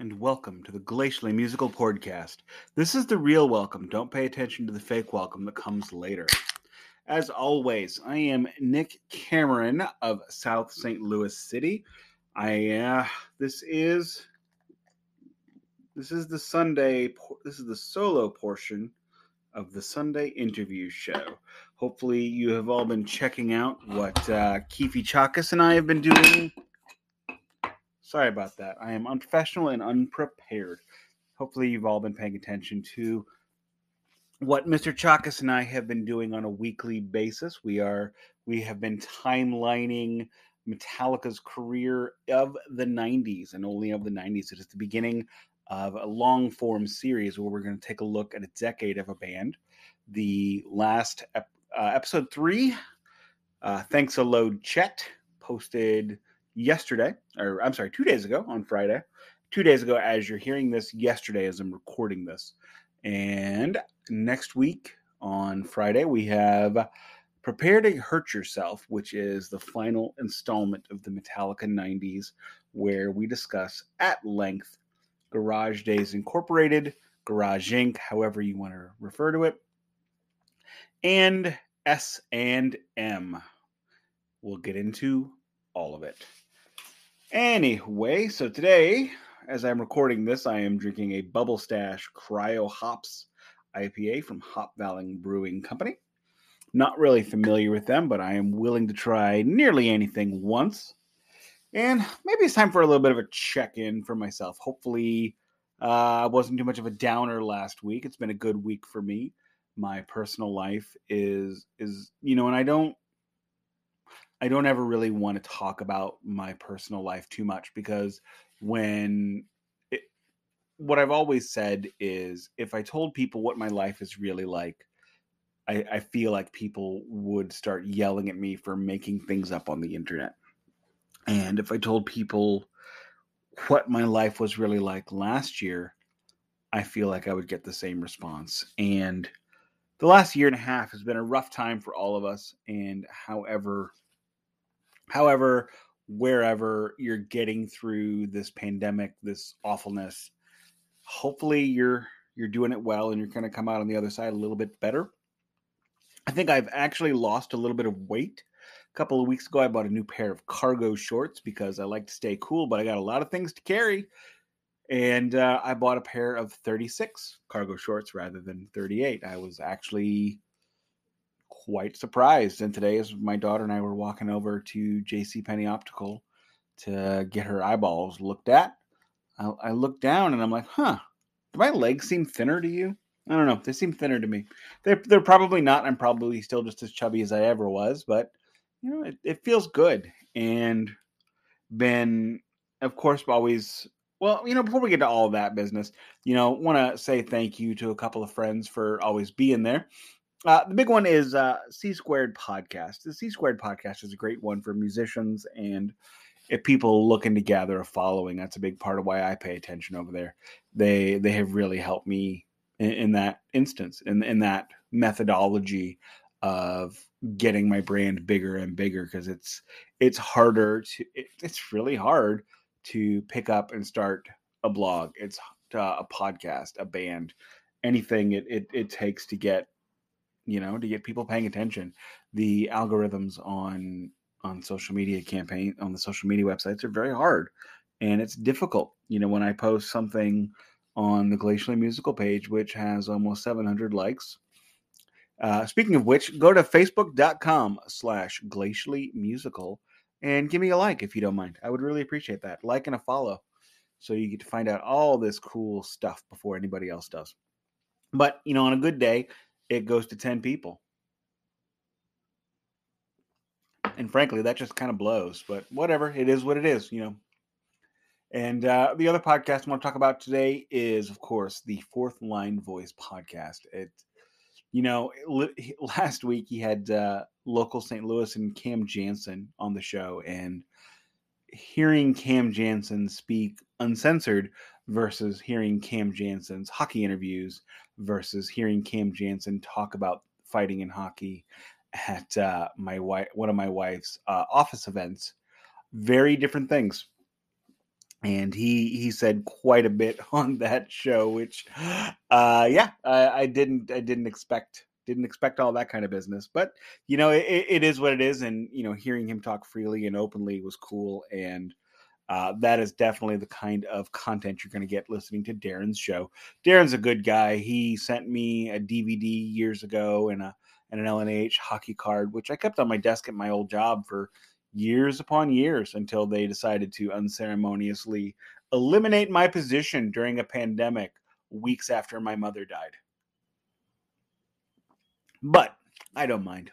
and welcome to the Glacially Musical Podcast. This is the real welcome. Don't pay attention to the fake welcome that comes later. As always, I am Nick Cameron of South St. Louis City. I uh, this is this is the Sunday this is the solo portion of the Sunday interview show. Hopefully, you have all been checking out what uh, Keefe Chakas and I have been doing Sorry about that. I am unprofessional and unprepared. Hopefully, you've all been paying attention to what Mr. Chakas and I have been doing on a weekly basis. We are we have been timelining Metallica's career of the 90s and only of the 90s. It is the beginning of a long form series where we're going to take a look at a decade of a band. The last ep- uh, episode three, uh, thanks a load, Chet posted yesterday, or I'm sorry, two days ago on Friday. Two days ago, as you're hearing this, yesterday as I'm recording this. And next week on Friday, we have Prepare to Hurt Yourself, which is the final installment of the Metallica 90s, where we discuss at length Garage Days Incorporated, Garage Inc., however you want to refer to it, and S and M. We'll get into all of it. Anyway, so today, as I'm recording this, I am drinking a Bubble Stash Cryo Hops IPA from Hop Valley Brewing Company. Not really familiar with them, but I am willing to try nearly anything once. And maybe it's time for a little bit of a check in for myself. Hopefully, uh, I wasn't too much of a downer last week. It's been a good week for me. My personal life is is you know, and I don't I don't ever really want to talk about my personal life too much because when it, what I've always said is if I told people what my life is really like, I, I feel like people would start yelling at me for making things up on the internet. And if I told people what my life was really like last year, I feel like I would get the same response. And the last year and a half has been a rough time for all of us. And however However, wherever you're getting through this pandemic, this awfulness, hopefully you're you're doing it well and you're going to come out on the other side a little bit better. I think I've actually lost a little bit of weight. A couple of weeks ago, I bought a new pair of cargo shorts because I like to stay cool, but I got a lot of things to carry. And uh, I bought a pair of 36 cargo shorts rather than 38. I was actually quite surprised. And today, as my daughter and I were walking over to J.C. Penney Optical to get her eyeballs looked at, I, I looked down and I'm like, huh, do my legs seem thinner to you? I don't know. They seem thinner to me. They're they're probably not. I'm probably still just as chubby as I ever was, but you know, it, it feels good. And been, of course, always well, you know, before we get to all that business, you know, want to say thank you to a couple of friends for always being there. Uh, the big one is uh, C Squared Podcast. The C Squared Podcast is a great one for musicians and if people looking to gather a following. That's a big part of why I pay attention over there. They they have really helped me in, in that instance, in in that methodology of getting my brand bigger and bigger because it's it's harder to it, it's really hard to pick up and start a blog. It's uh, a podcast, a band, anything it, it it takes to get you know, to get people paying attention. The algorithms on on social media campaign on the social media websites are very hard and it's difficult. You know, when I post something on the Glacially Musical page, which has almost 700 likes. Uh, speaking of which, go to facebook.com slash glacially musical and give me a like if you don't mind. I would really appreciate that. Like and a follow so you get to find out all this cool stuff before anybody else does. But, you know, on a good day, it goes to 10 people. And frankly, that just kind of blows, but whatever. It is what it is, you know. And uh, the other podcast I want to talk about today is, of course, the Fourth Line Voice podcast. It, you know, last week he had uh, local St. Louis and Cam Janssen on the show, and hearing Cam Janssen speak uncensored versus hearing Cam Janssen's hockey interviews versus hearing Cam Janssen talk about fighting in hockey at uh, my wife, one of my wife's uh, office events. Very different things. and he he said quite a bit on that show, which, uh, yeah, I, I didn't I didn't expect didn't expect all that kind of business, but you know it, it is what it is, and you know hearing him talk freely and openly was cool, and uh, that is definitely the kind of content you're going to get listening to Darren's show. Darren's a good guy. He sent me a DVD years ago and a and an LNH hockey card, which I kept on my desk at my old job for years upon years until they decided to unceremoniously eliminate my position during a pandemic weeks after my mother died. But I don't mind.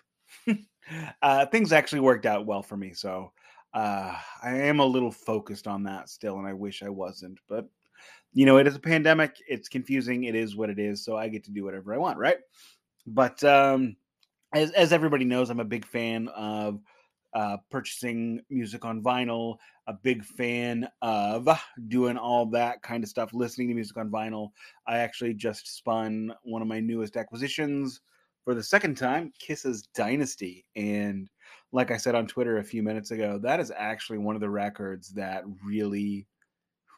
uh, things actually worked out well for me, so uh, I am a little focused on that still, and I wish I wasn't. But you know, it is a pandemic. It's confusing. It is what it is. So I get to do whatever I want, right? But um, as as everybody knows, I'm a big fan of uh, purchasing music on vinyl. A big fan of doing all that kind of stuff, listening to music on vinyl. I actually just spun one of my newest acquisitions for the second time, Kiss's Dynasty, and like I said on Twitter a few minutes ago, that is actually one of the records that really,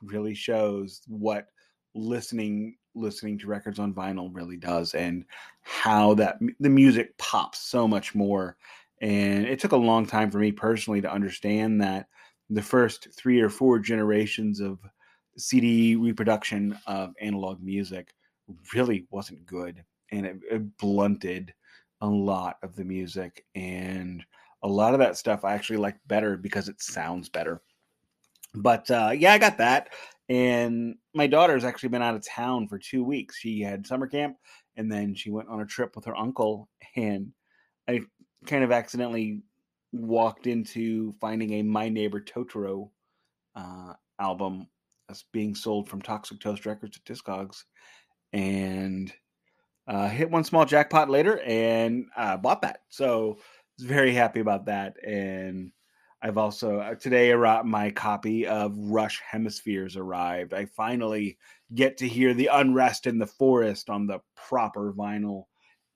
really shows what listening listening to records on vinyl really does and how that the music pops so much more. And it took a long time for me personally to understand that the first three or four generations of cd reproduction of analog music really wasn't good and it, it blunted a lot of the music and a lot of that stuff I actually like better because it sounds better. But uh, yeah, I got that. And my daughter's actually been out of town for two weeks. She had summer camp and then she went on a trip with her uncle. And I kind of accidentally walked into finding a My Neighbor Totoro uh, album that's being sold from Toxic Toast Records at Discogs. And uh, hit one small jackpot later and uh, bought that. So very happy about that. And I've also uh, today my copy of Rush Hemispheres arrived. I finally get to hear the unrest in the forest on the proper vinyl.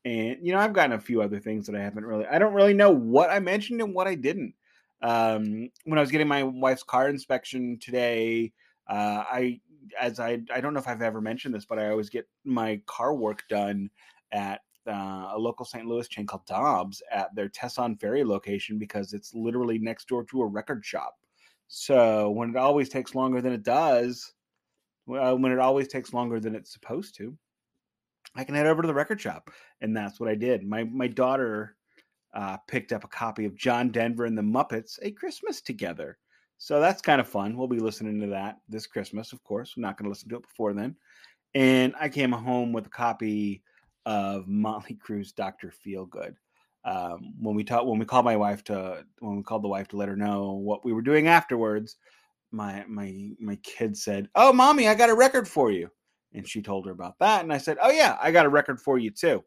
And you know, I've gotten a few other things that I haven't really. I don't really know what I mentioned and what I didn't. Um, when I was getting my wife's car inspection today, uh, I as I I don't know if I've ever mentioned this, but I always get my car work done at uh, a local St. Louis chain called Dobbs at their Tesson Ferry location because it's literally next door to a record shop. So when it always takes longer than it does, well, when it always takes longer than it's supposed to, I can head over to the record shop, and that's what I did. My my daughter uh, picked up a copy of John Denver and the Muppets: A Christmas Together. So that's kind of fun. We'll be listening to that this Christmas, of course. I'm not going to listen to it before then. And I came home with a copy of Motley Crue's Doctor Feelgood. Um, when we talked, when we called my wife to, when we called the wife to let her know what we were doing afterwards, my my my kid said, "Oh, mommy, I got a record for you," and she told her about that, and I said, "Oh yeah, I got a record for you too,"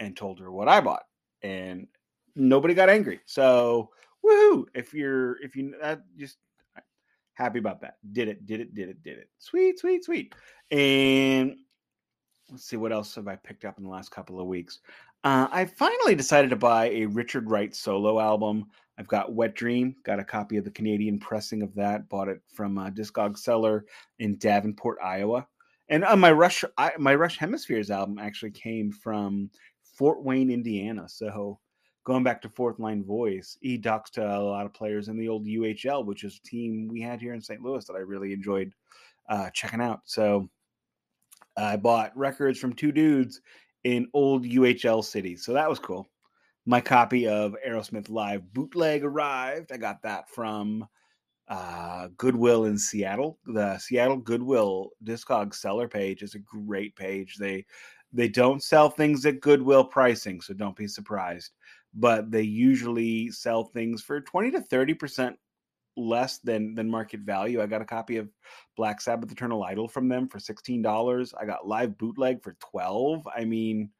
and told her what I bought, and nobody got angry. So woohoo! If you're if you that just happy about that. Did it, did it, did it, did it. Sweet, sweet, sweet. And let's see what else have I picked up in the last couple of weeks. Uh, I finally decided to buy a Richard Wright solo album. I've got Wet Dream, got a copy of the Canadian pressing of that. Bought it from a Discog seller in Davenport, Iowa. And uh, my Rush, I, my Rush Hemispheres album actually came from Fort Wayne, Indiana. So going back to Fourth Line Voice, he talks to a lot of players in the old UHL, which is a team we had here in St. Louis that I really enjoyed uh, checking out. So I bought records from two dudes in old UHL cities. So that was cool. My copy of Aerosmith Live bootleg arrived. I got that from uh, Goodwill in Seattle. The Seattle Goodwill Discog seller page is a great page. They they don't sell things at Goodwill pricing, so don't be surprised. But they usually sell things for 20 to 30% less than than market value. I got a copy of Black Sabbath Eternal Idol from them for sixteen dollars. I got live bootleg for twelve. I mean,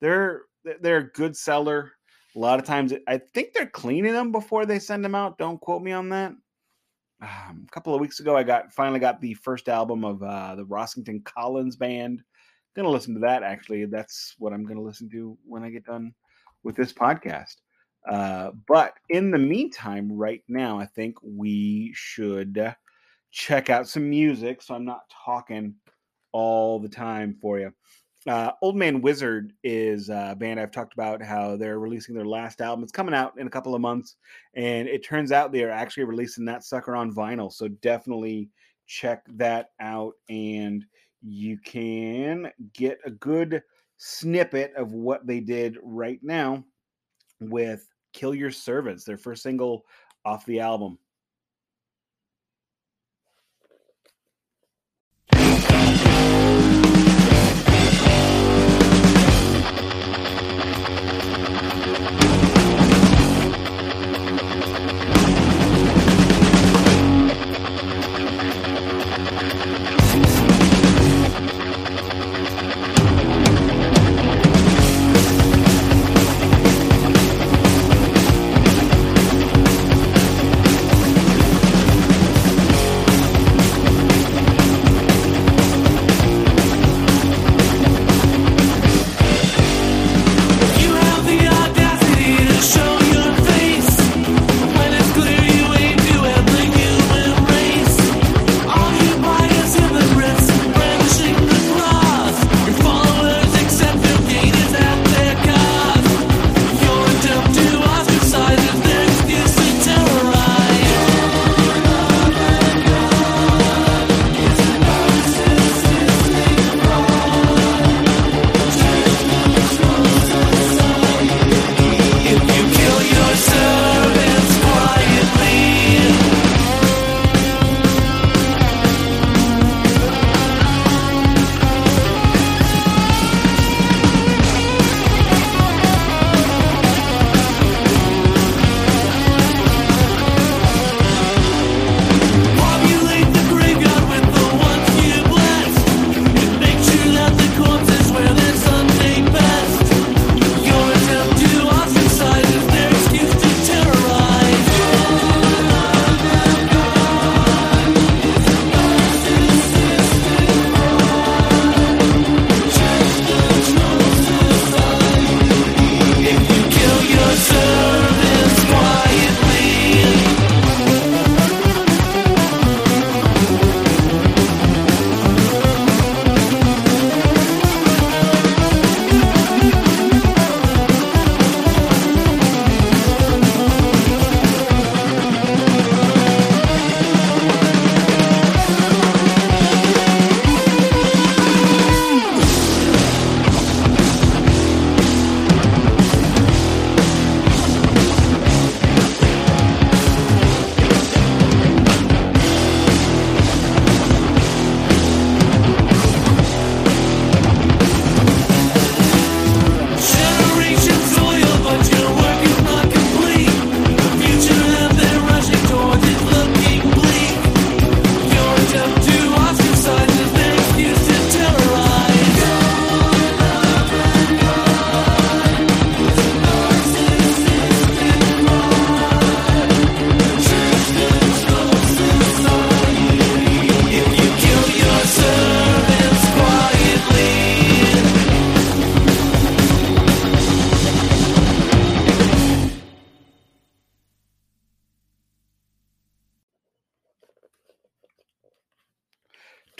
they're they're a good seller. A lot of times, I think they're cleaning them before they send them out. Don't quote me on that. Um, a couple of weeks ago, I got finally got the first album of uh, the Rossington Collins Band. Gonna listen to that actually. That's what I'm gonna listen to when I get done with this podcast. Uh, but in the meantime, right now, I think we should check out some music so I'm not talking all the time for you. Uh, Old Man Wizard is a band I've talked about how they're releasing their last album. It's coming out in a couple of months, and it turns out they are actually releasing that sucker on vinyl. So definitely check that out, and you can get a good snippet of what they did right now with Kill Your Servants, their first single off the album.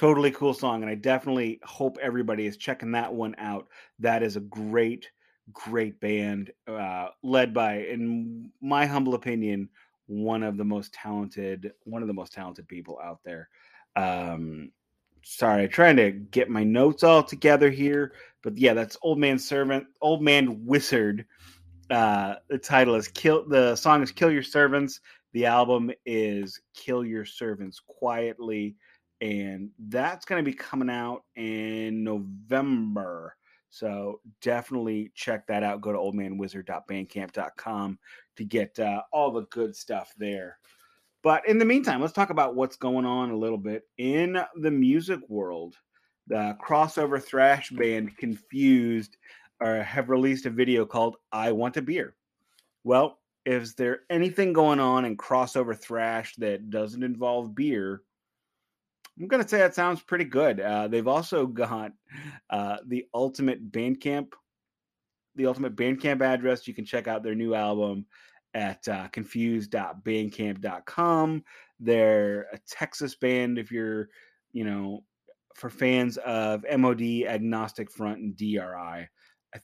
Totally cool song and i definitely hope everybody is checking that one out. That is a great great band uh, led by in my humble opinion one of the most talented one of the most talented people out there. Um sorry trying to get my notes all together here but yeah that's old man servant old man wizard. Uh the title is kill the song is kill your servants. The album is kill your servants quietly and that's going to be coming out in November. So definitely check that out. Go to oldmanwizard.bandcamp.com to get uh, all the good stuff there. But in the meantime, let's talk about what's going on a little bit in the music world. The crossover thrash band Confused uh, have released a video called I Want a Beer. Well, is there anything going on in crossover thrash that doesn't involve beer? I'm gonna say that sounds pretty good. Uh, they've also got uh, the ultimate Bandcamp, the ultimate Bandcamp address. You can check out their new album at uh, confused.bandcamp.com. They're a Texas band. If you're, you know, for fans of MOD, Agnostic Front, and DRI, I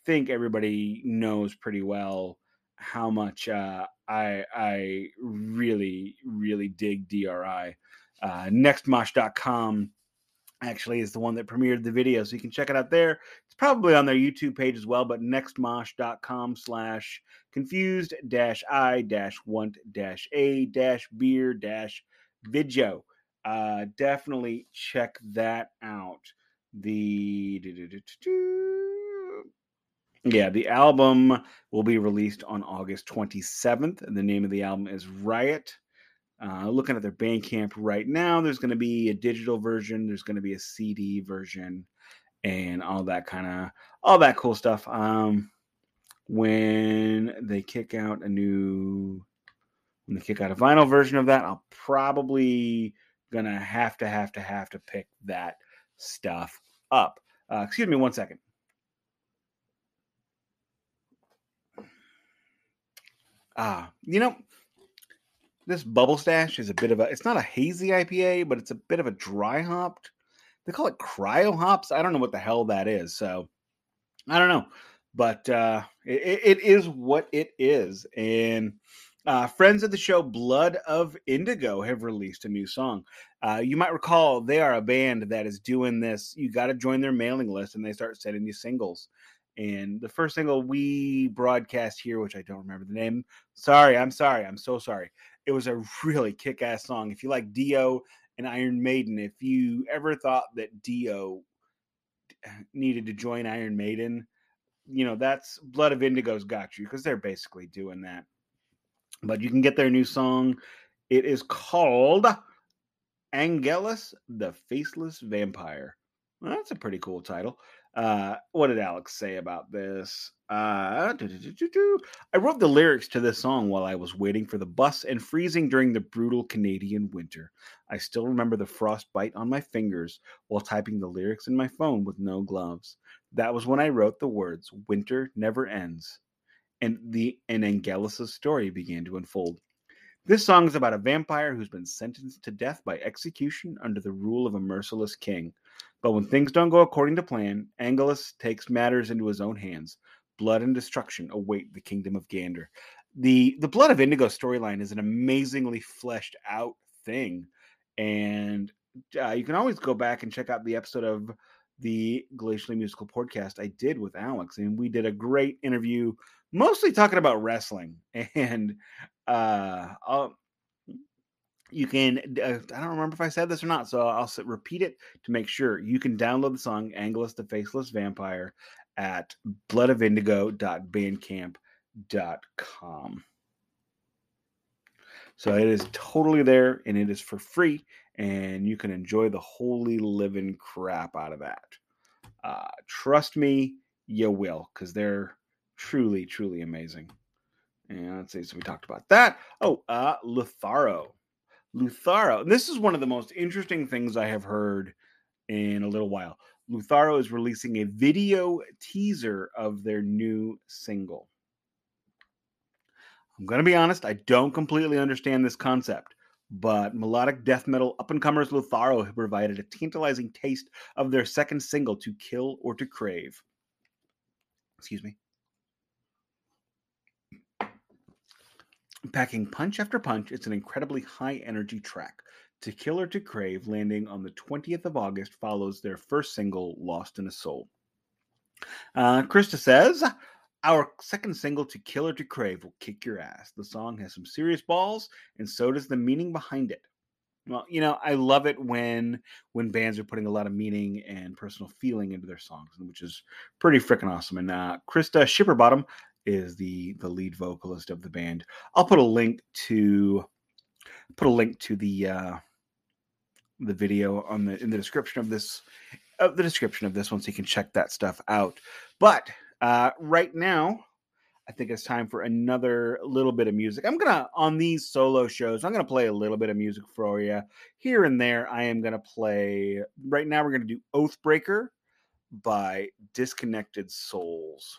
think everybody knows pretty well how much uh, I I really really dig DRI. Uh, nextmosh.com actually is the one that premiered the video so you can check it out there. It's probably on their youtube page as well but nextmosh.com slash confused dash i dash want dash a dash beer dash video. Uh definitely check that out. The yeah the album will be released on august 27th and the name of the album is riot uh, looking at their Bandcamp right now, there's going to be a digital version, there's going to be a CD version, and all that kind of all that cool stuff. Um, when they kick out a new, when they kick out a vinyl version of that, I'll probably gonna have to have to have to pick that stuff up. Uh, excuse me one second. Ah, you know, this bubble stash is a bit of a it's not a hazy IPA, but it's a bit of a dry hopped. They call it cryo hops. I don't know what the hell that is. So I don't know. But uh it, it is what it is. And uh, friends of the show, Blood of Indigo, have released a new song. Uh, you might recall they are a band that is doing this. You got to join their mailing list, and they start sending you singles. And the first single we broadcast here, which I don't remember the name. Sorry, I'm sorry. I'm so sorry. It was a really kick ass song. If you like Dio and Iron Maiden, if you ever thought that Dio needed to join Iron Maiden, you know, that's Blood of Indigo's got you because they're basically doing that. But you can get their new song. It is called Angelus the Faceless Vampire. Well, that's a pretty cool title. Uh, what did Alex say about this? Uh, I wrote the lyrics to this song while I was waiting for the bus and freezing during the brutal Canadian winter. I still remember the frostbite on my fingers while typing the lyrics in my phone with no gloves. That was when I wrote the words "Winter never ends," and the and Angelus' story began to unfold. This song is about a vampire who's been sentenced to death by execution under the rule of a merciless king. But when things don't go according to plan, Angelus takes matters into his own hands. Blood and destruction await the kingdom of Gander. The the Blood of Indigo storyline is an amazingly fleshed out thing, and uh, you can always go back and check out the episode of the Glacially Musical podcast I did with Alex, and we did a great interview, mostly talking about wrestling. And uh, I'll, you can uh, i don't remember if i said this or not so i'll repeat it to make sure. You can download the song angelus the faceless vampire at bloodofindigo.bandcamp.com so it is totally there and it is for free and you can enjoy the holy living crap out of that. Uh, trust me you will because they're truly truly amazing. And let's see so we talked about that. Oh uh lutharo Lutharo, this is one of the most interesting things I have heard in a little while. Lutharo is releasing a video teaser of their new single. I'm going to be honest, I don't completely understand this concept, but melodic death metal up and comers Lutharo have provided a tantalizing taste of their second single, To Kill or to Crave. Excuse me. Packing punch after punch, it's an incredibly high energy track. To Kill or to Crave, landing on the 20th of August, follows their first single, Lost in a Soul. Uh, Krista says, Our second single, To Kill or to Crave, will kick your ass. The song has some serious balls, and so does the meaning behind it. Well, you know, I love it when when bands are putting a lot of meaning and personal feeling into their songs, which is pretty freaking awesome. And uh, Krista Shipperbottom is the the lead vocalist of the band. I'll put a link to put a link to the uh, the video on the in the description of this of the description of this one so you can check that stuff out. But uh, right now, I think it's time for another little bit of music. I'm gonna on these solo shows, I'm gonna play a little bit of music for you here and there. I am gonna play right now. We're gonna do Oathbreaker by Disconnected Souls.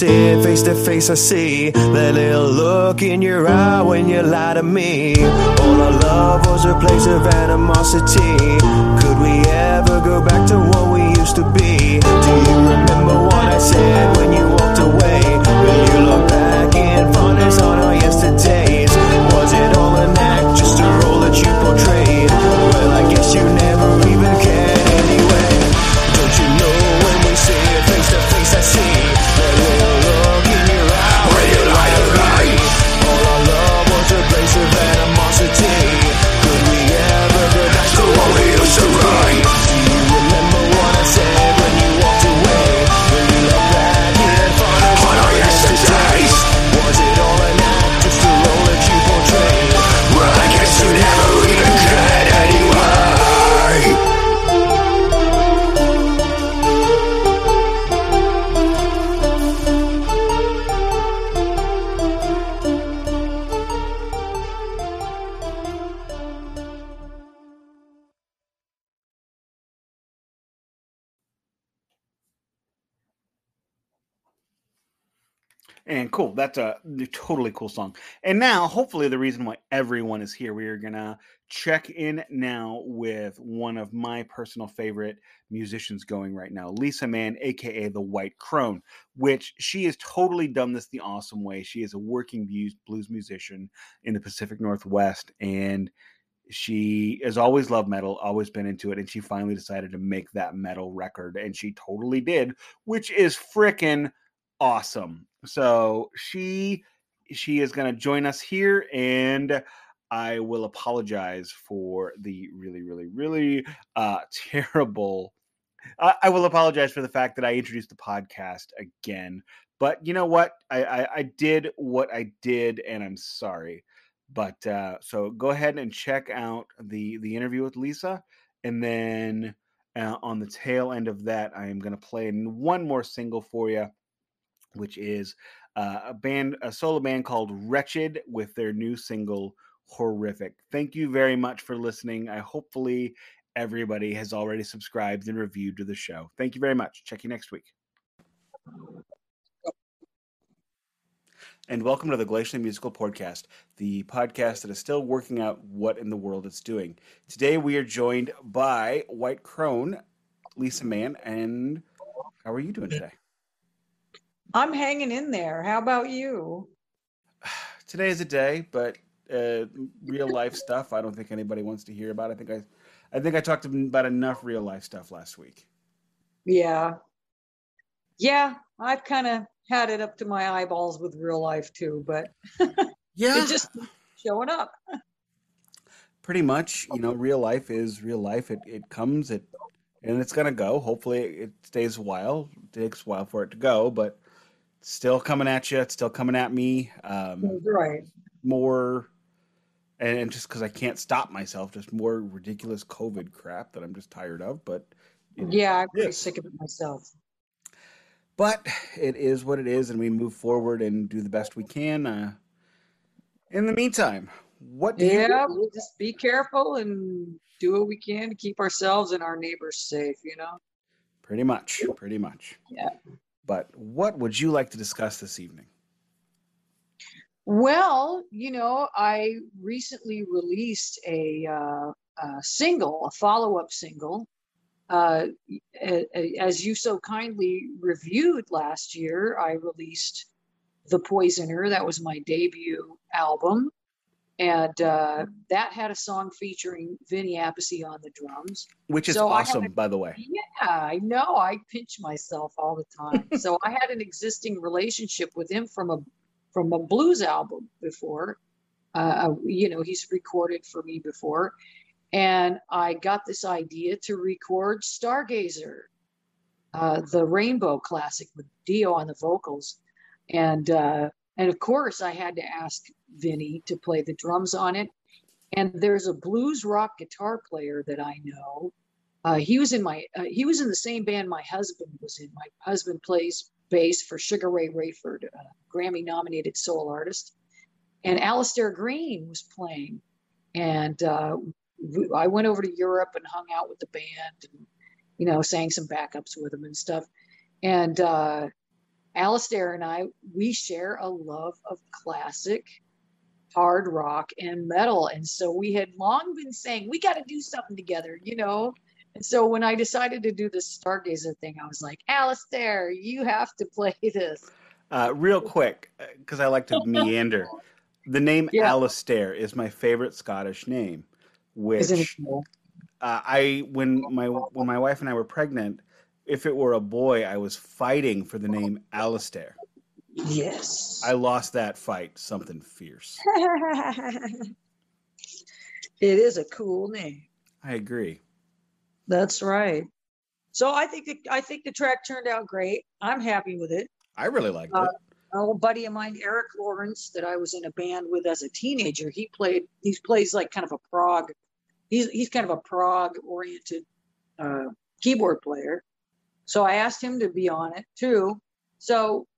Sit face to face, I see that little look in your eye when you lie to me. All our love was a place of animosity. Could we ever go back to what we used to be? Do you remember what I said when you walked away? Will you look back in fondness on our yesterdays? Was it all an act, just a role that you portrayed? Well, I guess you never And cool. That's a totally cool song. And now, hopefully, the reason why everyone is here, we are going to check in now with one of my personal favorite musicians going right now, Lisa Mann, aka the White Crone, which she has totally done this the awesome way. She is a working blues, musician in the Pacific Northwest. And she has always loved metal, always been into it, and she finally decided to make that metal record, and she totally did, which is freaking awesome. So she she is going to join us here, and I will apologize for the really, really, really uh, terrible. I, I will apologize for the fact that I introduced the podcast again. But you know what? I, I, I did what I did, and I'm sorry. But uh, so go ahead and check out the the interview with Lisa, and then uh, on the tail end of that, I am going to play one more single for you, which is uh, a band, a solo band called Wretched, with their new single Horrific. Thank you very much for listening. I hopefully everybody has already subscribed and reviewed to the show. Thank you very much. Check you next week. And welcome to the Glacially Musical Podcast, the podcast that is still working out what in the world it's doing. Today we are joined by White Crone, Lisa Mann, and how are you doing today? I'm hanging in there. How about you? Today is a day, but uh, real life stuff. I don't think anybody wants to hear about. I think I, I think I talked about enough real life stuff last week. Yeah. Yeah, I've kind of had it up to my eyeballs with real life too, but Yeah, it just showing up. pretty much, you know, real life is real life. It it comes, it and it's gonna go. Hopefully, it stays a while. It takes a while for it to go, but still coming at you. It's still coming at me. Um, Right. more, and, and just because I can't stop myself, just more ridiculous COVID crap that I'm just tired of. But Yeah, I'm pretty sick of it myself. but it is what it is, and we move forward and do the best we can. Uh, in the meantime, what do you Yeah, we'll just be careful and do what we can to keep ourselves and our neighbors safe, you know? Pretty much, pretty much. Yeah. But what would you like to discuss this evening? Well, you know, I recently released a, uh, a single, a follow up single. Uh, as you so kindly reviewed last year, I released The Poisoner. That was my debut album. And uh, that had a song featuring Vinny Appice on the drums. Which is So awesome, a- by the way. Yeah, I know. I pinch myself all the time. so I had an existing relationship with him from a from a blues album before. Uh, you know, he's recorded for me before, and I got this idea to record Stargazer, uh, the Rainbow classic with Dio on the vocals, and uh, and of course I had to ask Vinny to play the drums on it. And there's a blues rock guitar player that I know uh, he was in my uh, he was in the same band my husband was in. My husband plays bass for Sugaray Rayford, a Grammy nominated soul artist, and Alastair Greene was playing. And uh, I went over to Europe and hung out with the band, and you know, sang some backups with them and stuff. And uh, Alastair and I, we share a love of classic hard rock and metal. And so we had long been saying, we got to do something together, you know? And so when I decided to do this Stargazer thing, I was like, Alastair, you have to play this. Uh, real quick, because I like to meander. The name Yeah. Alistair is my favorite Scottish name, which Isn't it cool? uh, I when my when my wife and I were pregnant, if it were a boy, I was fighting for the name Alistair. Yes. I lost that fight. Something fierce. it is a cool name. I agree. That's right. So I think the, I think the track turned out great. I'm happy with it. I really liked Uh, it. An old buddy of mine, Eric Lawrence, that I was in a band with as a teenager. He played. He plays like kind of a prog. He's he's kind of a prog oriented uh, keyboard player. So I asked him to be on it too. So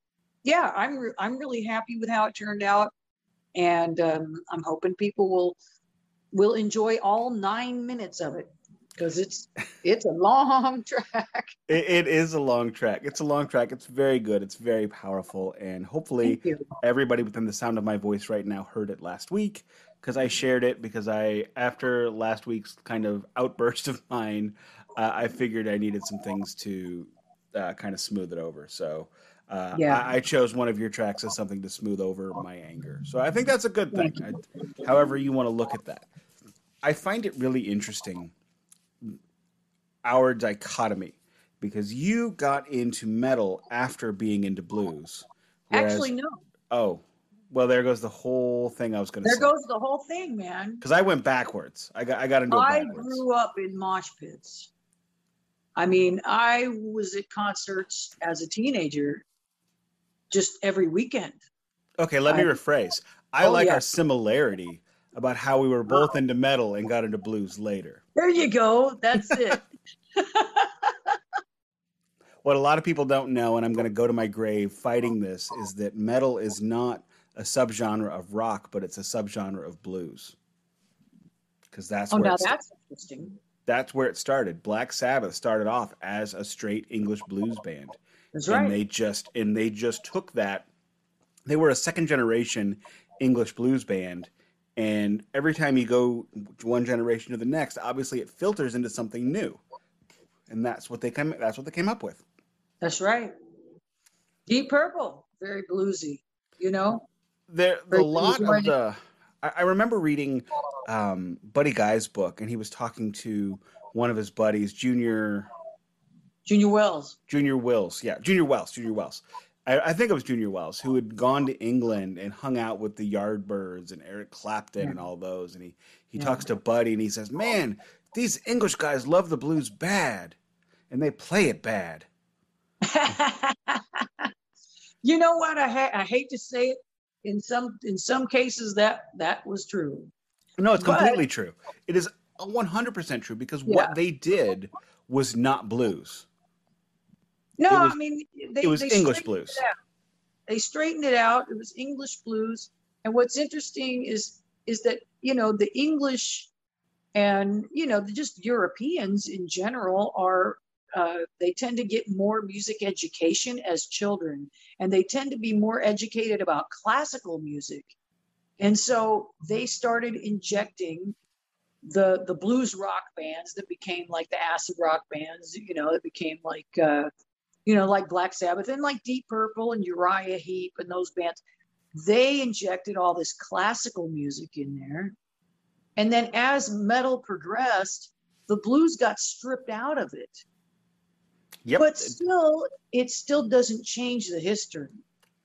yeah, I'm re- I'm really happy with how it turned out, and um, I'm hoping people will will enjoy all nine minutes of it because it's it's a long track. it. It is a long track. It's a long track. It's very good. It's very powerful, and hopefully, everybody within the sound of my voice right now heard it last week because I shared it because I after last week's kind of outburst of mine, uh, I figured I needed some things to uh, kind of smooth it over. So. Uh, Yeah. I, I chose one of your tracks as something to smooth over my anger. So I think that's a good thing. I, however, you want to look at that. I find it really interesting our dichotomy because you got into metal after being into blues. whereas- Actually, no. oh, well, there goes the whole thing I was going to There say. goes the whole thing, man. Because I went backwards. I got I got into I grew up in mosh pits. I mean, I was at concerts as a teenager just every weekend. Okay, let me I- rephrase. I Oh, like yeah. our similarity about how we were both oh. into metal and got into blues later. There you go. That's it. What a lot of people don't know, and I'm going to go to my grave fighting this, is that metal is not a subgenre of rock, but it's a subgenre of blues. Because that's oh, where now that's interesting. that's where it started. Black Sabbath started off as a straight English blues band. That's and they just and they just took that they were a second generation english blues band and every time you go one generation to the next obviously it filters into something new and that's what they come that's what they came up with That's right. Deep Purple, very bluesy. You know. there the lot of the I, I remember reading um, buddy guy's book and he was talking to one of his buddies junior Junior Wells. Junior Wells, yeah, Junior Wells, Junior Wells, I, I think it was Junior Wells who had gone to England and hung out with the Yardbirds and Eric Clapton Yeah. and all those, and he he Yeah. talks to Buddy and he says, "Man, these English guys love the blues bad, and they play it bad." you know what? I ha- I hate to say it. In some in some cases, that that was true. No, it's But- completely true. It is one hundred percent true because Yeah. what they did was not blues. No, was- I mean they, It was English blues. They straightened it out. It was English blues. And what's interesting is is that you know the English and you know the just Europeans in general are uh, they tend to get more music education as children, and they tend to be more educated about classical music, and so they started injecting the the blues rock bands that became like the acid rock bands. You know, it became like uh, you know like Black Sabbath and like Deep Purple and Uriah Heep and those bands. They injected all this classical music in there, and then as metal progressed, the blues got stripped out of it. Yep, but still it still doesn't change the history.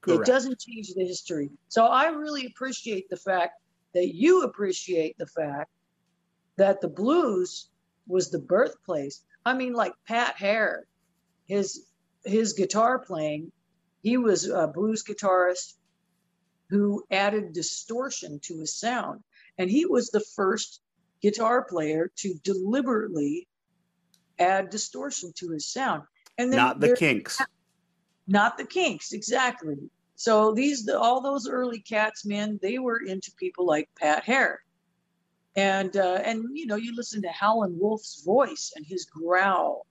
Correct. it doesn't change the history. So i really appreciate the fact that you appreciate the fact that the blues was the birthplace. I mean like pat hare his his guitar playing he was a blues guitarist who added distortion to his sound. And he was the first guitar player to deliberately add distortion to his sound. And then Not the Kinks. not the kinks exactly. So these the, all those early cats man they were into people like pat hare. And uh, and you know you listen to howlin wolf's voice and his growl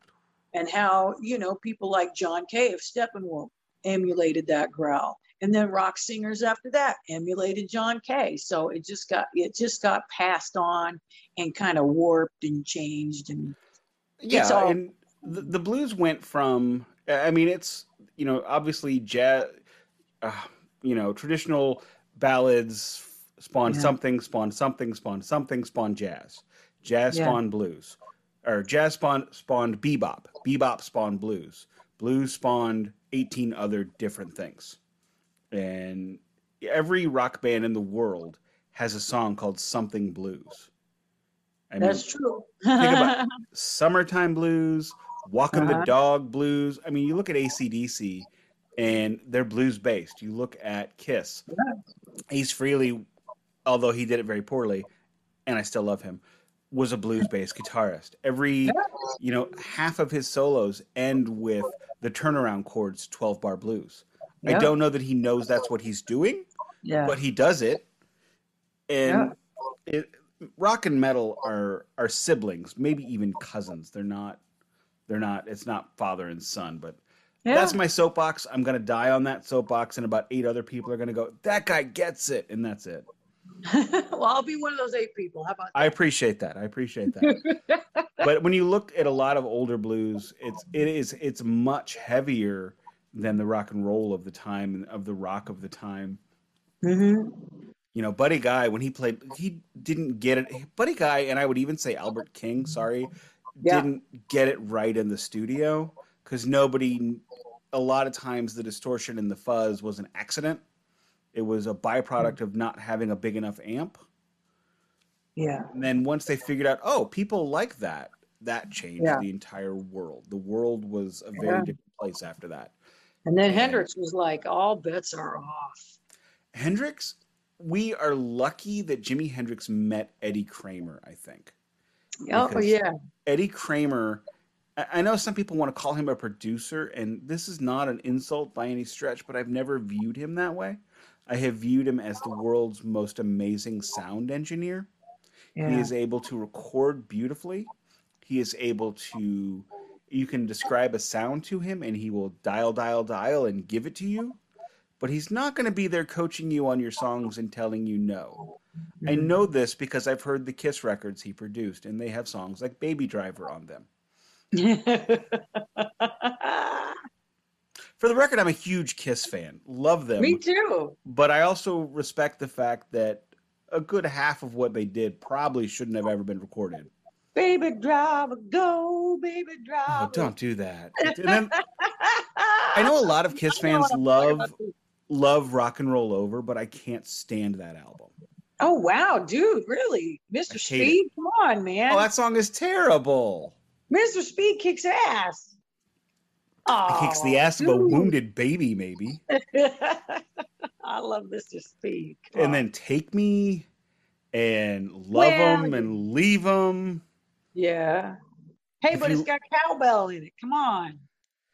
and how you know people like john kay of steppenwolf emulated that growl and then rock singers after that emulated john kay so it just got it just got passed on and kind of warped and changed and Yeah, all- and the, the blues went from. I mean, it's you know obviously jazz. Uh, you know, traditional ballads spawned Yeah. something, spawned something, spawned something, spawned jazz. Jazz Yeah. spawned blues, or jazz spawned spawned bebop. Bebop spawned blues. Blues spawned eighteen other different things, and every rock band in the world has a song called "Something Blues." I mean, that's true Think about- summertime blues, walking Uh-huh. the dog blues. I mean, you look at ACDC and they're blues based. You look at Kiss. Ace Frehley, although he did it very poorly, and I still love him, was a blues based guitarist. Every, you know, half of his solos end with the turnaround chords 12 bar blues. I don't know that he knows that's what he's doing, yeah but he does it. And it, rock and metal are are siblings, maybe even cousins. They're not they're not it's not father and son, but yeah. that's my soapbox. I'm going to die on that soapbox and about eight other people are going to go, "That guy gets it." And that's it. well, I'll be one of those eight people. How about that? I appreciate that. I appreciate that. but when you look at a lot of older blues, it's it is it's much heavier than the rock and roll of the time and of the rock of the time. hmm you know, Buddy Guy when he played, he didn't get it. Buddy Guy and I would even say Albert King, sorry, Yeah. didn't get it right in the studio because nobody. A lot of times, the distortion and the fuzz was an accident. It was a hmm. byproduct of not having a big enough amp. Yeah. And then once they figured out, oh, people like that, that changed Yeah. the entire world. The world was a very Yeah. different place after that. And then And- Hendrix was like, all bets are off. Hendrix, we are lucky that Jimi Hendrix met Eddie Kramer. I think. Oh, yeah. Eddie Kramer, I I know some people want to call him a producer, and this is not an insult by any stretch, but I've never viewed him that way. I have viewed him as the world's most amazing sound engineer. He is able to record beautifully. He is able to, you can describe a sound to him, and he will dial, dial, dial, and give it to you. But he's not going to be there coaching you on your songs and telling you no. I Mhm. know this because I've heard the Kiss records he produced, and they have songs like Baby Driver on them. For the record, I'm a huge Kiss fan. Love them. Me too. But I also respect the fact that a good half of what they did probably shouldn't have ever been recorded. Baby driver, go, baby oh, driver. Oh, don't do that. Then I know a lot of Kiss fans what I'm talking love love Rock and Roll Over, but I can't stand that album. Oh wow, dude, really? Mr. Speed? Come on, man. Oh, that song is terrible. Mr. Speed kicks ass. It kicks the ass of a wounded baby, maybe. I love Mr. Speed. Come And on. then Take Me and Love Well, Them and Leave Them. yeah. Hey, If but you- it's got cowbell in it. Come on.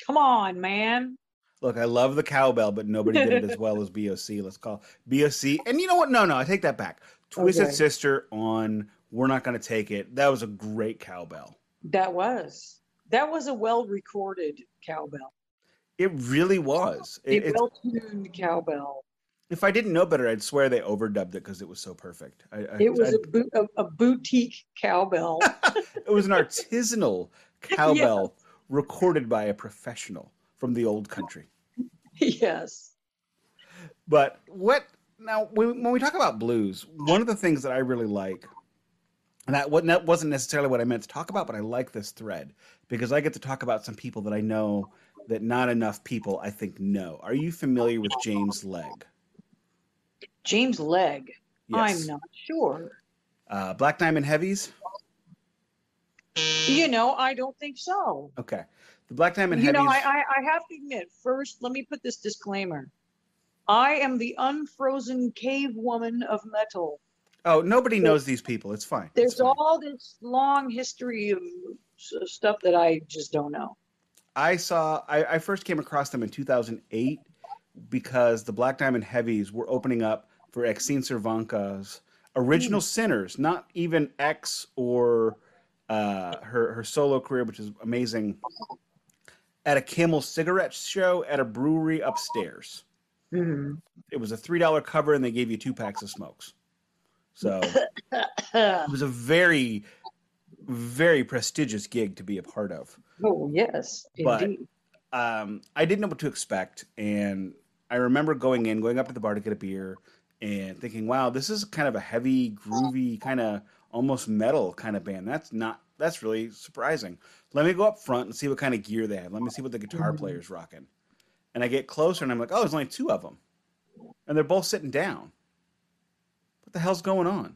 Come on, man. Look, I love the cowbell, but nobody did it as well as BOC. Let's call BOC. And you know what? No, no, I take that back. Twisted Okay. Sister on We're Not Gonna Take It. That was a great cowbell. That was. That was a well recorded cowbell. It really was. A It, it's- well tuned cowbell. if I didn't know better, I'd swear they overdubbed it because it was so perfect. I, I, It was a, boot, a, a boutique cowbell. it was an artisanal cowbell recorded by a professional from the old country. yes. But what now when, when we talk about blues, one of the things that I really like, and that wasn't, that wasn't necessarily what I meant to talk about, but I like this thread because I get to talk about some people that I know that not enough people I think know. Are you familiar with James Legg? James Legg. Yes. I'm not sure. Uh, Black Diamond Heavies. You know, I don't think so. Okay, the Black Diamond you Heavies. You know, I, I, I have to admit, first, let me put this disclaimer. I am the unfrozen cave woman of metal. Oh, nobody knows these people. It's fine. It's There's fine. all this long history of stuff that I just don't know. I saw I, I first came across them in 2008 because the Black Diamond Heavies were opening up for Exene Cervenka's original Sinners, not even X or uh, her her solo career, which is amazing, at a Camel cigarette show at a brewery upstairs. Mhm. It was a three dollar cover, and they gave you two packs of smokes. So it was a very, very prestigious gig to be a part of. oh, yes, But- indeed. um, I didn't know what to expect, and I remember going in, going up to the bar to get a beer, and thinking, "Wow, this is kind of a heavy, groovy, kind of almost metal kind of band. That's not. That's really surprising. Let me go up front and see what kind of gear they have. Let me see what the guitar Mhm. player's rocking." And I get closer, and I'm like, "Oh, there's only two of them, and they're both sitting down. What the hell's going on?"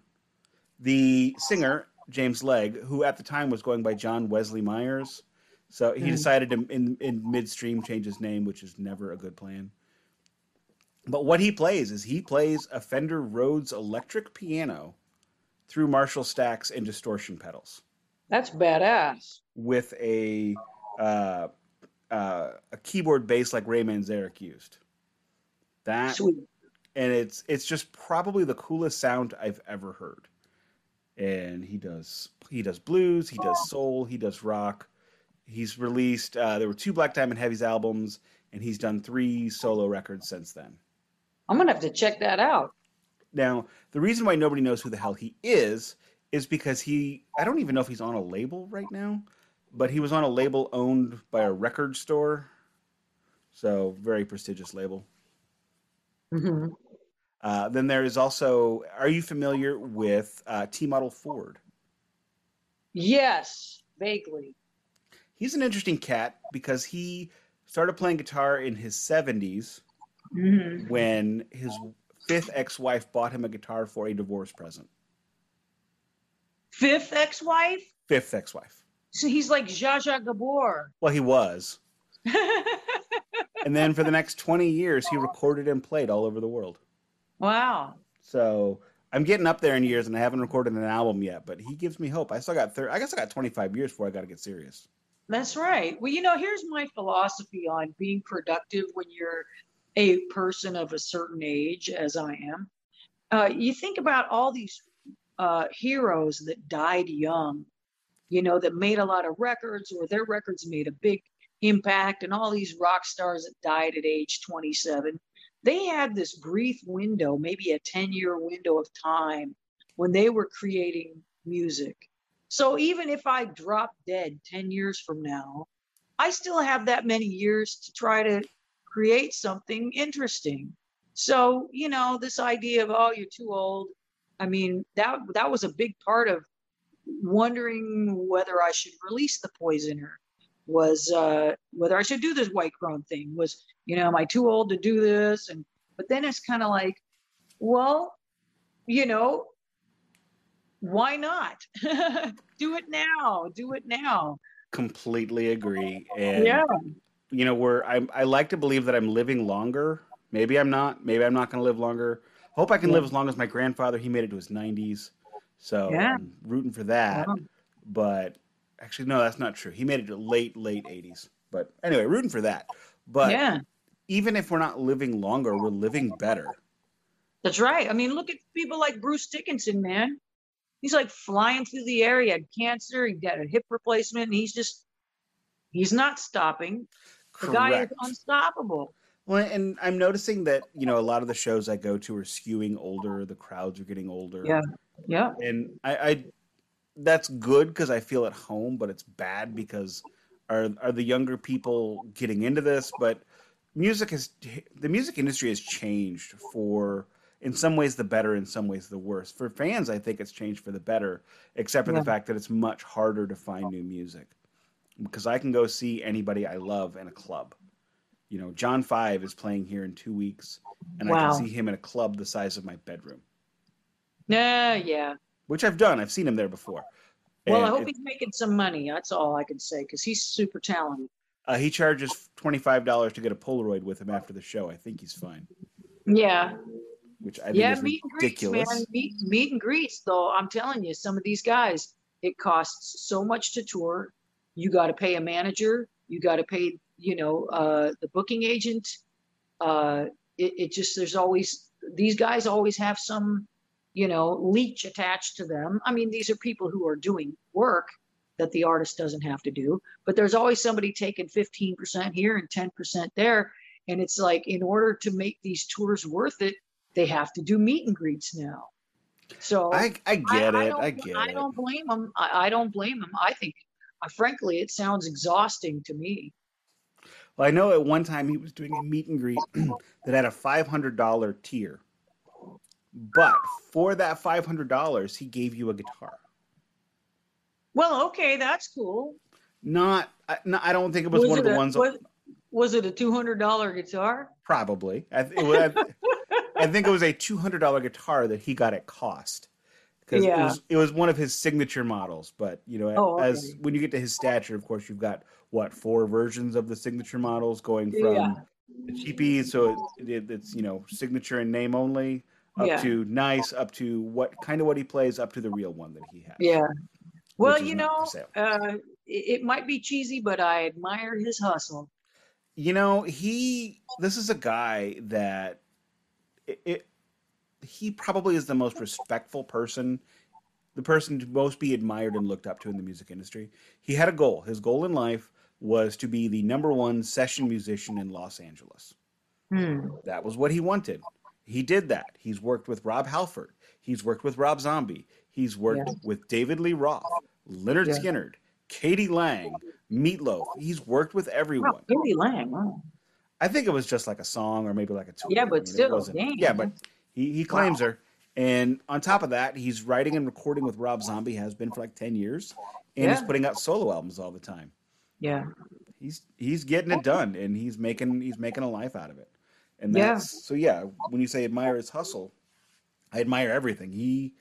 The singer James Legg, who at the time was going by John Wesley Myers. So he Mm. decided to, in, in midstream, change his name, which is never a good plan. But what he plays is he plays a Fender Rhodes electric piano through Marshall stacks and distortion pedals That's badass. with a uh, uh, a keyboard bass like Ray Manzarek used. That Sweet. And it's it's just probably the coolest sound I've ever heard. And he does he does blues, he does soul, he does rock. He's released uh, there were two Black Diamond Heavies albums, and he's done three solo records since then. I'm going to have to check that out. Now, the reason why nobody knows who the hell he is is because he I don't even know if he's on a label right now, but he was on a label owned by a record store. So, very prestigious label. Mhm. Uh, then there is also, are you familiar with uh, T Model Ford? Yes, vaguely. He's an interesting cat because he started playing guitar in his 70s Mhm. when his fifth ex wife bought him a guitar for a divorce present. Fifth ex wife? Fifth ex wife. So he's like Zsa Zsa Gabor. Well, he was. And then for the next 20 years, he recorded and played all over the world. Wow. So I'm getting up there in years and I haven't recorded an album yet, but he gives me hope. I still got, thir- I guess I got 25 years before I got to get serious. That's right. Well, you know, here's my philosophy on being productive when you're a person of a certain age, as I am. Uh, you think about all these uh, heroes that died young, you know, that made a lot of records or their records made a big impact, and all these rock stars that died at age 27. They had this brief window, maybe a 10 year window of time when they were creating music. So even if I drop dead 10 years from now, I still have that many years to try to create something interesting. So, you know, this idea of oh, you're too old. I mean, that that was a big part of wondering whether I should release the poisoner. Was uh, whether I should do this white crone thing. Was you know, am I too old to do this? And but then it's kind of like, well, you know, why not? do it now. Do it now. Completely agree. And Yeah. you know, where I I like to believe that I'm living longer. Maybe I'm not. Maybe I'm not going to live longer. Hope I can Yeah. live as long as my grandfather. He made it to his 90s, so Yeah. I'm rooting for that. Yeah. But actually, no, that's not true. He made it to late late 80s. But anyway, rooting for that. But yeah. even if we're not living longer, we're living better. That's right. I mean, look at people like Bruce Dickinson, man. He's like flying through the air. He had cancer. He got a hip replacement, and he's just he's not stopping. The guy is unstoppable. Well, and I'm noticing that you know a lot of the shows I go to are skewing older. The crowds are getting older. Yeah. Yeah. and I, I that's good because I feel at home, but it's bad because are are the younger people getting into this? But music has the music industry has changed for in some ways the better, in some ways the worse. For fans, I think it's changed for the better, except for Yeah. the fact that it's much harder to find new music because I can go see anybody I love in a club. You know, John Five is playing here in two weeks, and I can see him in a club the size of my bedroom Nah, yeah. Which I've done. I've seen him there before. Well, I hope it- he's making some money. That's all I can say because he's super talented. uh, he charges twenty five dollars to get a Polaroid with him after the show. I think he's fine, Yeah. which I think Yeah. is Meet and greets, ridiculous. man. Meet, meet and greets, though. I'm telling you, some of these guys, it costs so much to tour. You got to pay a manager. You got to pay, you know, uh, the booking agent. Uh, it, it just there's always these guys always have some, you know, leech attached to them. I mean, these are people who are doing work that the artist doesn't have to do, but there's always somebody taking 15% here and 10% there. And it's like, in order to make these tours worth it, they have to do meet and greets now. So I I get I, it. don't, I get it. I don't blame them. I, I don't blame them. I think, uh, frankly, it sounds exhausting to me. Well, I know at one time he was doing a meet and greet that had a five hundred dollar tier, but for that five hundred dollars, he gave you a guitar. Well, okay, that's cool. Not, I, no, I don't think it was, one of the a, ones. Was, was it a two hundred dollar guitar? Probably, I, th- it was, I think it was a two hundred dollar guitar that he got at cost because it was it was one of his signature models. But you know, Oh, as when you get to his stature, of course, you've got what four versions of the signature models going from Yeah. the cheapies, so it, it, it's you know signature and name only, up Yeah. to nice, up to what kind of what he plays, up to the real one that he has. Yeah. Well, you know, uh, it, might be cheesy, but I admire his hustle. you know he this is a guy that it, it he probably is the most respectful person the person to most be admired and looked up to in the music industry he had a goal his goal in life was to be the number one session musician in los angeles Hmm. that was what he wanted he did that he's worked with rob halford he's worked with rob zombie he's worked Yeah. with david lee roth Lynyrd Yeah. Skynyrd k.d. lang meatloaf he's worked with everyone Wow, k.d. lang. Wow. I think it was just like a song or maybe like a tour. Yeah, but it still. Yeah, but he, he claims her. And on top of that, he's writing and recording with Rob Zombie, has been for like 10 years. And he's putting out solo albums all the time. Yeah. He's he's getting it done and he's making he's making a life out of it. And Yeah. that's so yeah, when you say admire his hustle, I admire everything. He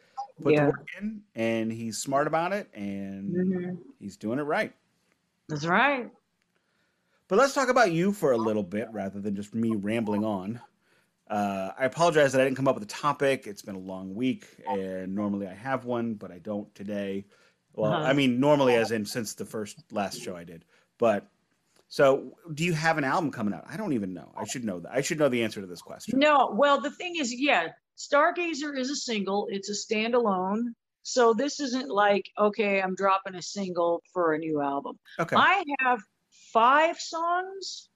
put Yeah. the work in and he's smart about it and Mhm. he's doing it right. That's right. But let's talk about you for a little bit rather than just me rambling on. Uh, I apologize that I didn't come up with a topic. It's been a long week, and normally I have one, but I don't today. Well, Uh-huh. I mean, normally, as in since the first last show I did. But so, do you have an album coming out? I don't even know. I should know that. I should know the answer to this question. No, well, the thing is, yeah, Stargazer is a single, it's a standalone. So this isn't like, okay, I'm dropping a single for a new album. Okay. I have five songs,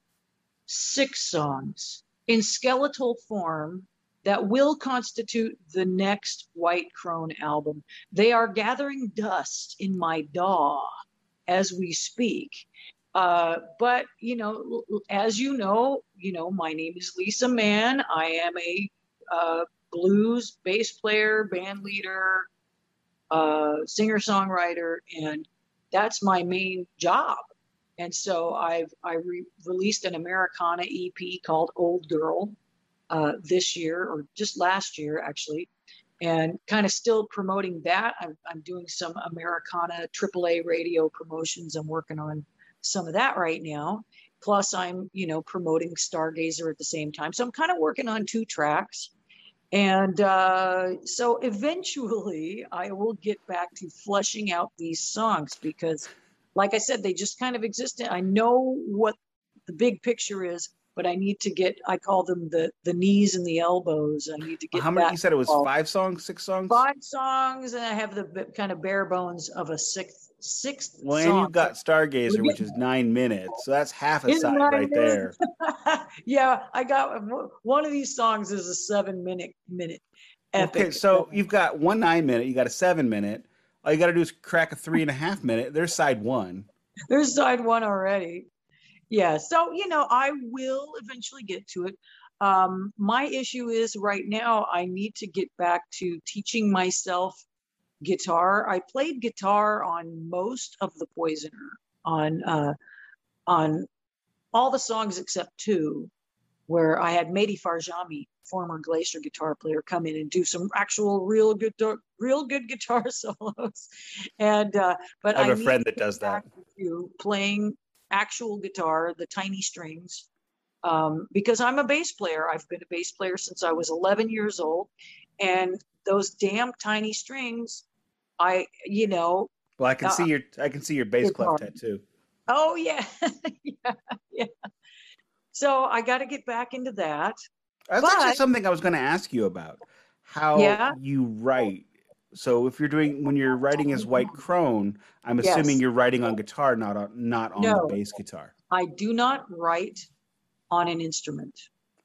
six songs in skeletal form that will constitute the next White Crone album. They are gathering dust in my DAW as we speak. Uh, but you know, as you know, you know, my name is Lisa Mann. I am a uh, blues bass player, band leader, uh, singer songwriter, and that's my main job. and so I've I re- released an Americana EP called Old Girl uh, this year or just last year actually, and kind of still promoting that. I'm, I'm doing some Americana AAA radio promotions. I'm working on some of that right now. Plus, I'm you know promoting Stargazer at the same time. So I'm kind of working on two tracks. And uh, so eventually I will get back to fleshing out these songs because, like I said, they just kind of exist. I know what the big picture is, but I need to get, I call them the the knees and the elbows. I need to get How many? You said it was five songs, six songs. Five songs, and I have the kind of bare bones of a sixth sixth Well, and song. you've got Stargazer, which is nine minutes, so that's half a side right there. yeah, I got one of these songs is a seven minute minute epic. Okay, so you've got one nine minute, you got a seven minute. All you got to do is crack a three and a half minute. There's side one. There's side one already. Yeah. So, you know, I will eventually get to it. Um, my issue is right now, I need to get back to teaching myself guitar. I played guitar on most of the Poisoner, on uh, on all the songs except two, where I had Mehdi Farjami, former Glacier guitar player, come in and do some actual real good real good guitar solos. And uh, but I have a friend that does that. to playing actual guitar, the tiny strings, um, because I'm a bass player. I've been a bass player since I was 11 years old, and those damn tiny strings, I, you know, Well, I can Uh, see your I can see your bass clef tattoo. oh yeah, yeah, yeah. So I got to get back into that. That's actually something I was going to ask you about. How Yeah. you write. So if you're doing when you're writing as White Crone, I'm Yes. assuming you're writing on guitar, not on not on No. the bass guitar. I do not write on an instrument.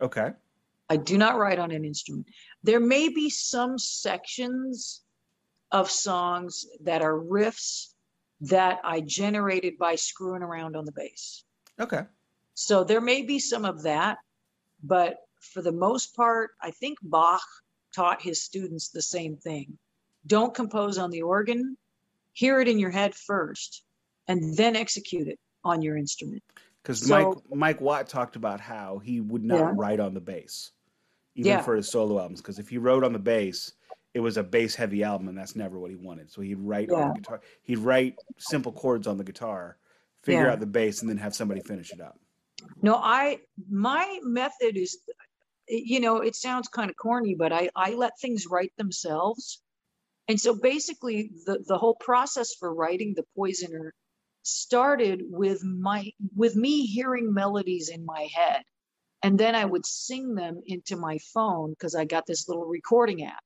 Okay. I do not write on an instrument. There may be some sections of songs that are riffs that I generated by screwing around on the bass. Okay. So there may be some of that, but for the most part, I think Bach taught his students the same thing. Don't compose on the organ, hear it in your head first, and then execute it on your instrument. Because So- Mike Mike Watt talked about how he would not Yeah. write on the bass, even Yeah. for his solo albums. Because if he wrote on the bass, it was a bass heavy album, and that's never what he wanted. So he'd write on the guitar. He'd write simple chords on the guitar, figure Yeah. out the bass, and then have somebody finish it up. No, I my method is you know, it sounds kind of corny, but I I let things write themselves. And so basically the the whole process for writing The Poisoner started with my with me hearing melodies in my head. And then I would sing them into my phone because I got this little recording app.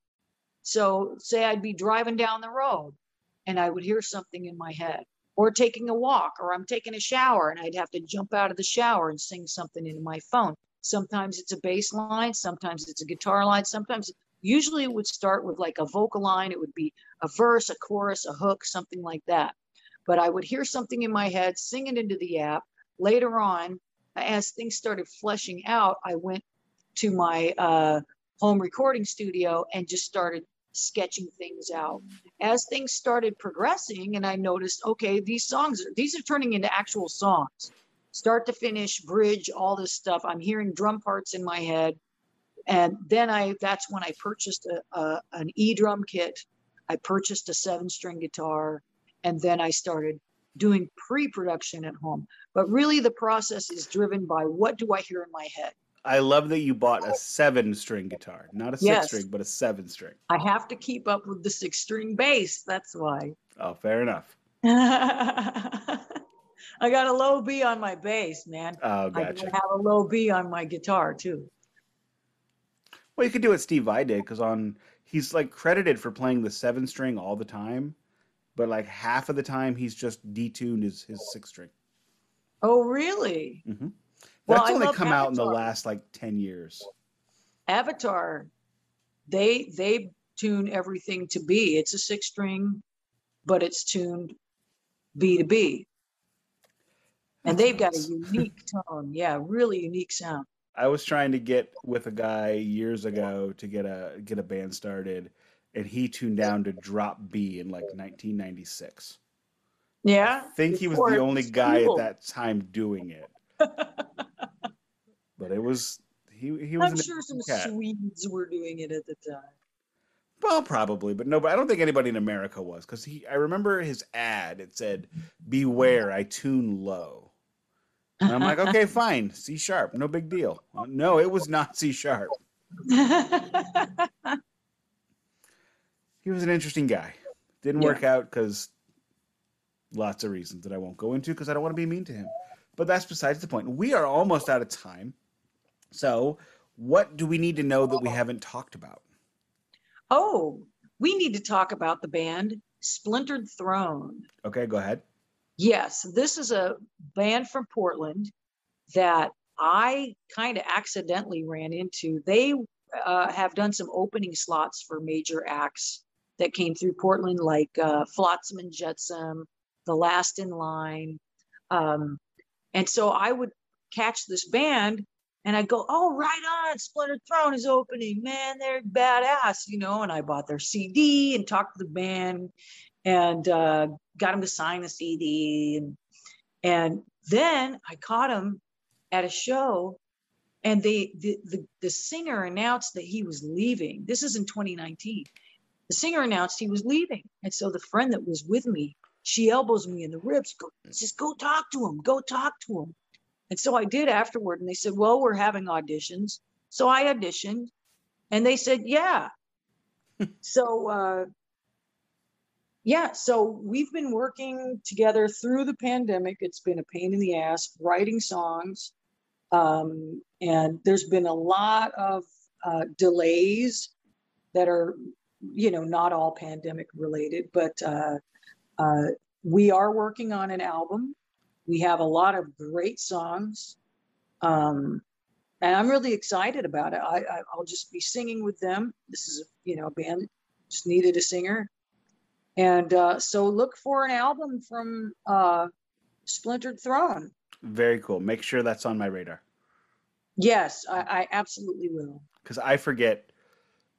So say I'd be driving down the road and I would hear something in my head or taking a walk or I'm taking a shower and I'd have to jump out of the shower and sing something into my phone. Sometimes it's a bass line, sometimes it's a guitar line, sometimes usually it would start with like a vocal line, it would be a verse, a chorus, a hook, something like that. But I would hear something in my head, sing it into the app. Later on, as things started fleshing out, I went to my uh, home recording studio and just started sketching things out. As things started progressing and i noticed okay these songs these are turning into actual songs. Start to finish bridge all this stuff. I'm hearing drum parts in my head. And then i that's when i purchased a, a an e-drum kit. I purchased a seven string guitar and then i started doing pre-production at home. But really the process is driven by what do i hear in my head I love that you bought a seven string guitar, not a six Yes. string, but a seven string. i have to keep up with the six string bass that's why Oh, fair enough. I got a low B on my bass, man. Oh, I gotcha. gotta have a low B on my guitar too. Well, you could do what Steve Vai did because on he's like credited for playing the seven string all the time, but like half of the time he's just detuned his his six string. Oh, really? hmm Well, That's I only come out in the last like ten years. Avatar, they they tune everything to B. It's a six string, but it's tuned B to B. And they've got a unique tone. Yeah, really unique sound. I was trying to get with a guy years ago to get a get a band started, and he tuned down to drop B in like 1996. Yeah. I think he was the only guy cool. at that time doing it. But it was he he was I'm sure some cat. Swedes were doing it at the time. Well, probably, but no, but I don't think anybody in America was because he. I remember his ad. It said, "Beware, I tune low." And I'm like, okay, fine, C sharp, no big deal. Uh, No, it was not C sharp. He was an interesting guy. Didn't Yeah. work out because lots of reasons that I won't go into because I don't want to be mean to him. But that's besides the point. We are almost out of time. So, what do we need to know that we haven't talked about? oh, we need to talk about the band Splintered Throne. Okay, go ahead. Yes, this is a band from Portland that I kind of accidentally ran into. They uh, have done some opening slots for major acts that came through Portland, like uh, Flotsam and Jetsam, The Last in Line. Um, and so I would catch this band and I'd go, oh, right on, Splintered Throne is opening. Man, they're badass, you know. And I bought their CD and talked to the band and uh, got them to sign the CD. And, and then I caught them at a show and they, the, the, the singer announced that he was leaving. This is in 2019. The singer announced he was leaving. And so the friend that was with me, she elbows me in the ribs, go, says, go talk to him, go talk to him. And so I did afterward. And they said, well, we're having auditions. So I auditioned and they said, yeah. so, uh, yeah, so we've been working together through the pandemic. It's been a pain in the ass writing songs. Um, and there's been a lot of uh, delays that are, you know, not all pandemic related, but uh, uh, we are working on an album. We have a lot of great songs. Um, and I'm really excited about it. I, I, I'll just be singing with them. This is, a, you know, a band just needed a singer. And uh, so look for an album from uh, Splintered Throne. Very cool. Make sure that's on my radar Yes, I, I absolutely will. because I forget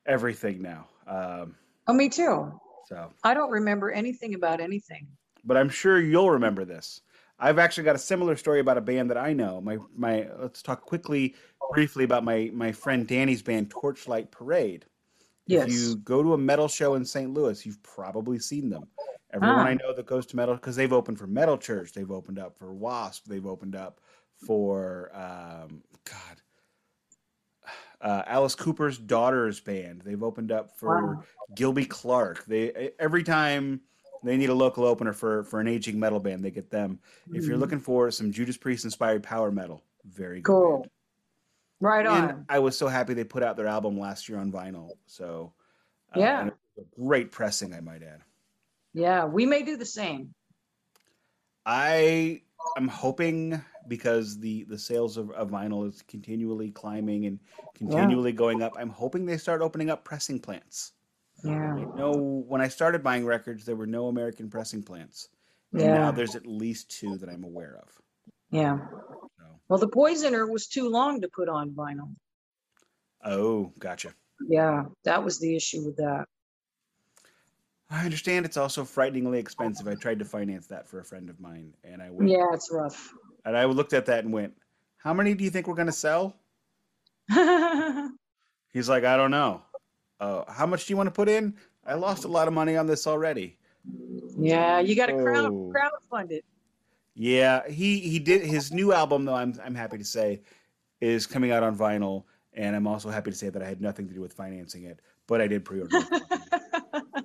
everything now. Um, Oh, me too. So, I don't remember anything about anything. but I'm sure you'll remember this. I've actually got a similar story about a band that I know. My my let's talk quickly, briefly about my my friend Danny's band Torchlight Parade. Yes. If you go to a metal show in St. Louis, you've probably seen them. Everyone Ah. I know that goes to metal because they've opened for Metal Church, they've opened up for Wasp, they've opened up for um, God, uh, Alice Cooper's daughter's band. They've opened up for Wow. Gilby Clarke. They every time they need a local opener for for an aging metal band, they get them. If you're Mhm. looking for some Judas Priest inspired power metal, very good. Cool. band. Right And on. I was so happy they put out their album last year on vinyl. So uh, Yeah. and it was a great pressing, I might add. Yeah, we may do the same. I am hoping because the the sales of, of vinyl is continually climbing and continually going up. I'm hoping they start opening up pressing plants. Yeah. No, when I started buying records, there were no American pressing plants. And Yeah. now there's at least two that I'm aware of. Yeah. So, Well, the Poisoner was too long to put on vinyl. oh, gotcha. Yeah, that was the issue with that. I understand it's also frighteningly expensive. I tried to finance that for a friend of mine, and I went, Yeah, it's rough. And I looked at that and went, "How many do you think we're going to sell?" He's like, "I don't know." Uh, how much do you want to put in? I lost a lot of money on this already. yeah, you got to crowd Oh. crowdfund it. Yeah, he he did his new album though. I'm I'm happy to say is coming out on vinyl, and I'm also happy to say that I had nothing to do with financing it, but I did pre-order. it.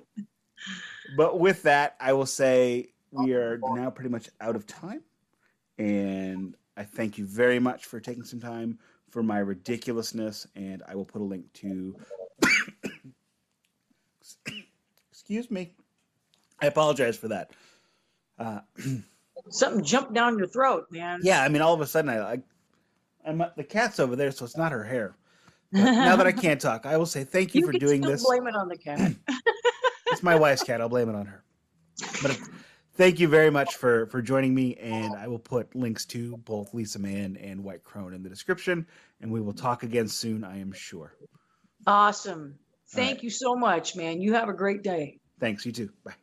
but with that, I will say we are now pretty much out of time, and I thank you very much for taking some time for my ridiculousness, and I will put a link to. Excuse me. I apologize for that. Uh, Something jumped down your throat, man. yeah, I mean, all of a sudden, I, I I'm the cat's over there, so it's not her hair. But now that I can't talk, I will say thank you, you for doing this. blame it on the cat. It's my wife's cat. I'll blame it on her. But thank you very much for for joining me, and I will put links to both Lisa Mann and White Crone in the description, and we will talk again soon. I am sure. awesome. Thank right. you so much, man. You have a great day. Thanks. You too. Bye.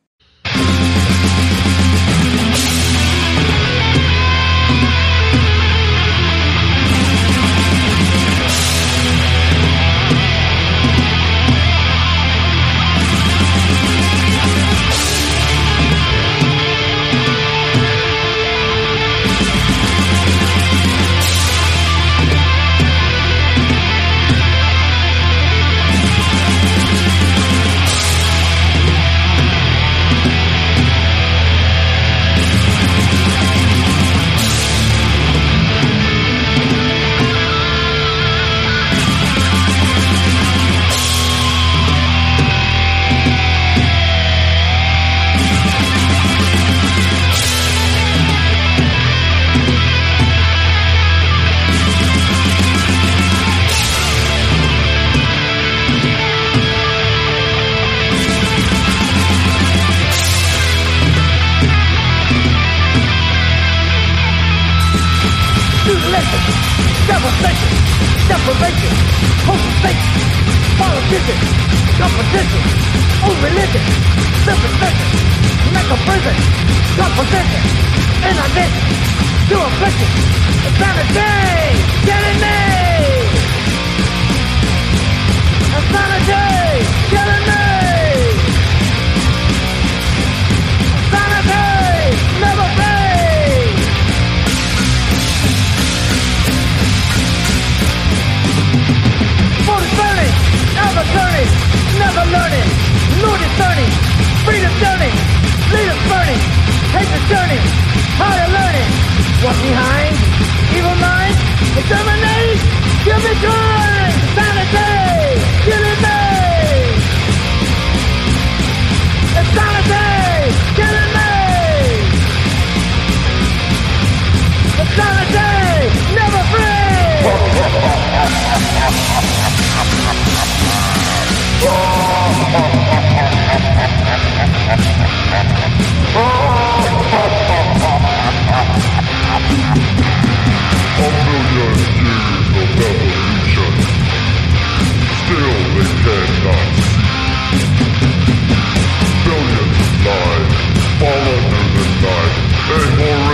Politician, competition, old religion, superstition, a prison, composition, inundation, to affliction, insanity, killing me! Insanity, ever turning, never learning, Lord is turning, freedom journey, leaders burning, hate the journey, higher learning, walk behind, evil mind, exterminate, give me good, sanity, killing me. Insanity, killing me. Insanity, never free. Billions of fall under the knife. A horrific